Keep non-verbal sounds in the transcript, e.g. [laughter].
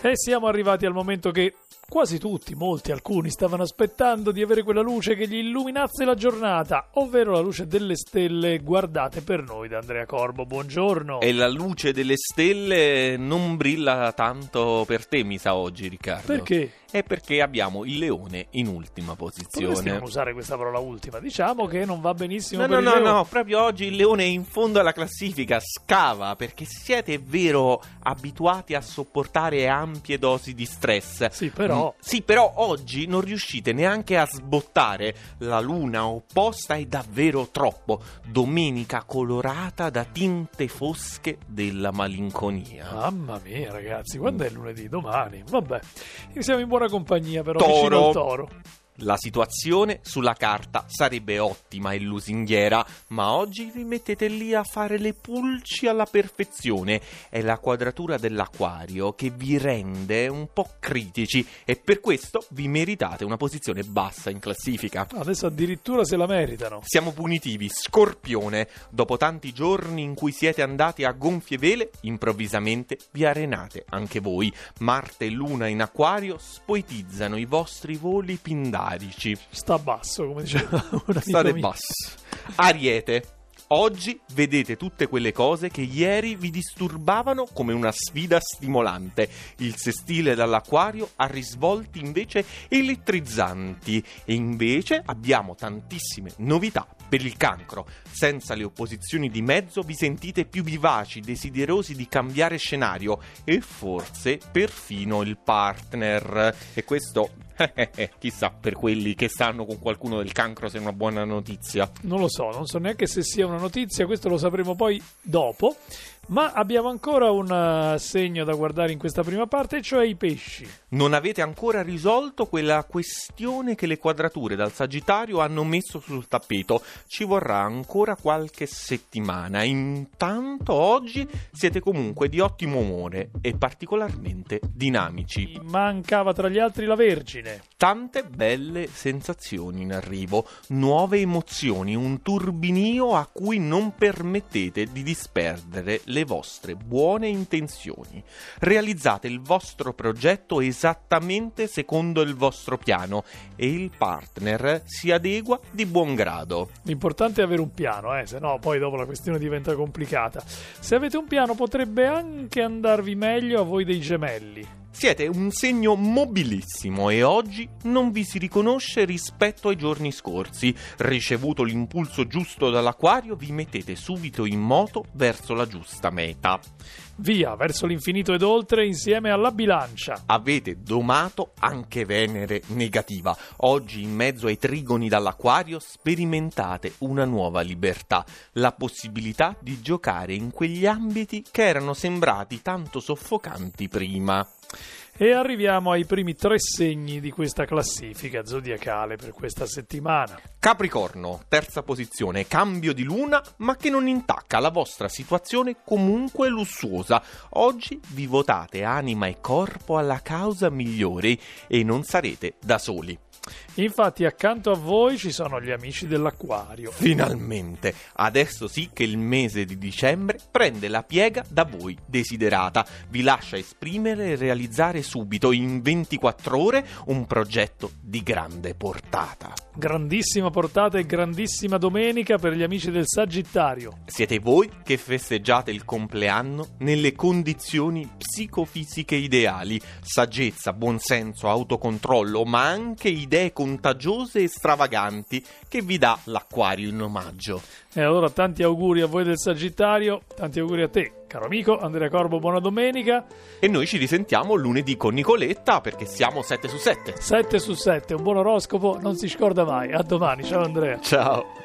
E siamo arrivati al momento che quasi tutti, molti, alcuni stavano aspettando di avere quella luce che gli illuminasse la giornata, ovvero la luce delle stelle guardate per noi da Andrea Corbo. Buongiorno. E la luce delle stelle non brilla tanto per te, mi sa oggi, Riccardo. Perché? È perché abbiamo il leone in ultima posizione. non usare questa parola ultima. Diciamo che non va benissimo No, no, no, no, proprio oggi il leone è in fondo alla classifica, scava, perché siete, è vero, abituati a sopportare ampie dosi di stress. Sì, però- Mm, sì, però oggi non riuscite neanche a sbottare. La luna opposta è davvero troppo. Domenica colorata da tinte fosche della malinconia. Mamma mia, ragazzi, quando è lunedì? Domani. Vabbè, siamo in buona compagnia, però Toro. toro. La situazione sulla carta sarebbe ottima e lusinghiera, ma oggi vi mettete lì a fare le pulci alla perfezione. È la quadratura dell'acquario che vi rende un po' critici e per questo vi meritate una posizione bassa in classifica. Adesso addirittura se la meritano. Siamo punitivi, scorpione. Dopo tanti giorni in cui siete andati a gonfie vele, improvvisamente vi arenate anche voi. Marte e Luna in acquario spoetizzano i vostri voli pindarici. Sta basso, come diceva [laughs] State basso. Ariete. Oggi vedete tutte quelle cose che ieri vi disturbavano come una sfida stimolante. Il sestile dall'acquario ha risvolti invece elettrizzanti e invece abbiamo tantissime novità per il cancro. Senza le opposizioni di mezzo vi sentite più vivaci, desiderosi di cambiare scenario e forse perfino il partner. E questo [laughs] chissà per quelli che stanno con qualcuno del cancro se è una buona notizia. Non lo so, non so neanche se sia una notizia, questo lo sapremo poi dopo. Ma abbiamo ancora un eh, segno da guardare in questa prima parte, cioè i pesci. Non avete ancora risolto quella questione che le quadrature dal Sagittario hanno messo sul tappeto. Ci vorrà ancora qualche settimana. Intanto oggi siete comunque di ottimo umore e particolarmente dinamici. Mi mancava tra gli altri la Vergine. Tante belle sensazioni in arrivo, nuove emozioni, un turbinio a cui non permettete di disperdere le vostre buone intenzioni. Realizzate il vostro progetto esattamente secondo il vostro piano e il partner si adegua di buon grado. L'importante è avere un piano, eh, se no poi dopo la questione diventa complicata. Se avete un piano potrebbe anche andarvi meglio a voi dei gemelli. Siete un segno mobilissimo e oggi non vi si riconosce rispetto ai giorni scorsi. Ricevuto l'impulso giusto dall'acquario, vi mettete subito in moto verso la giusta meta. Via, verso l'infinito ed oltre insieme alla bilancia. Avete domato anche Venere negativa. Oggi, in mezzo ai trigoni dall'acquario, sperimentate una nuova libertà, la possibilità di giocare in quegli ambiti che erano sembrati tanto soffocanti prima. E arriviamo ai primi tre segni di questa classifica zodiacale per questa settimana. Capricorno, terza posizione, cambio di luna, ma che non intacca la vostra situazione comunque lussuosa. Oggi vi votate anima e corpo alla causa migliore e non sarete da soli. Infatti accanto a voi ci sono gli amici dell'acquario. Finalmente, adesso sì che il mese di dicembre prende la piega da voi desiderata, vi lascia esprimere e realizzare subito in 24 ore un progetto di grande portata. Grandissima portata e grandissima domenica per gli amici del Sagittario. Siete voi che festeggiate il compleanno nelle condizioni psicofisiche ideali, saggezza, buonsenso, autocontrollo, ma anche idee contagiose e stravaganti che vi dà l'acquario in omaggio. E allora tanti auguri a voi del Sagittario, tanti auguri a te, caro amico Andrea Corbo, buona domenica. E noi ci risentiamo lunedì con Nicoletta perché siamo 7 su 7. 7 su 7, un buon oroscopo, non si scorda mai. A domani, ciao Andrea. Ciao!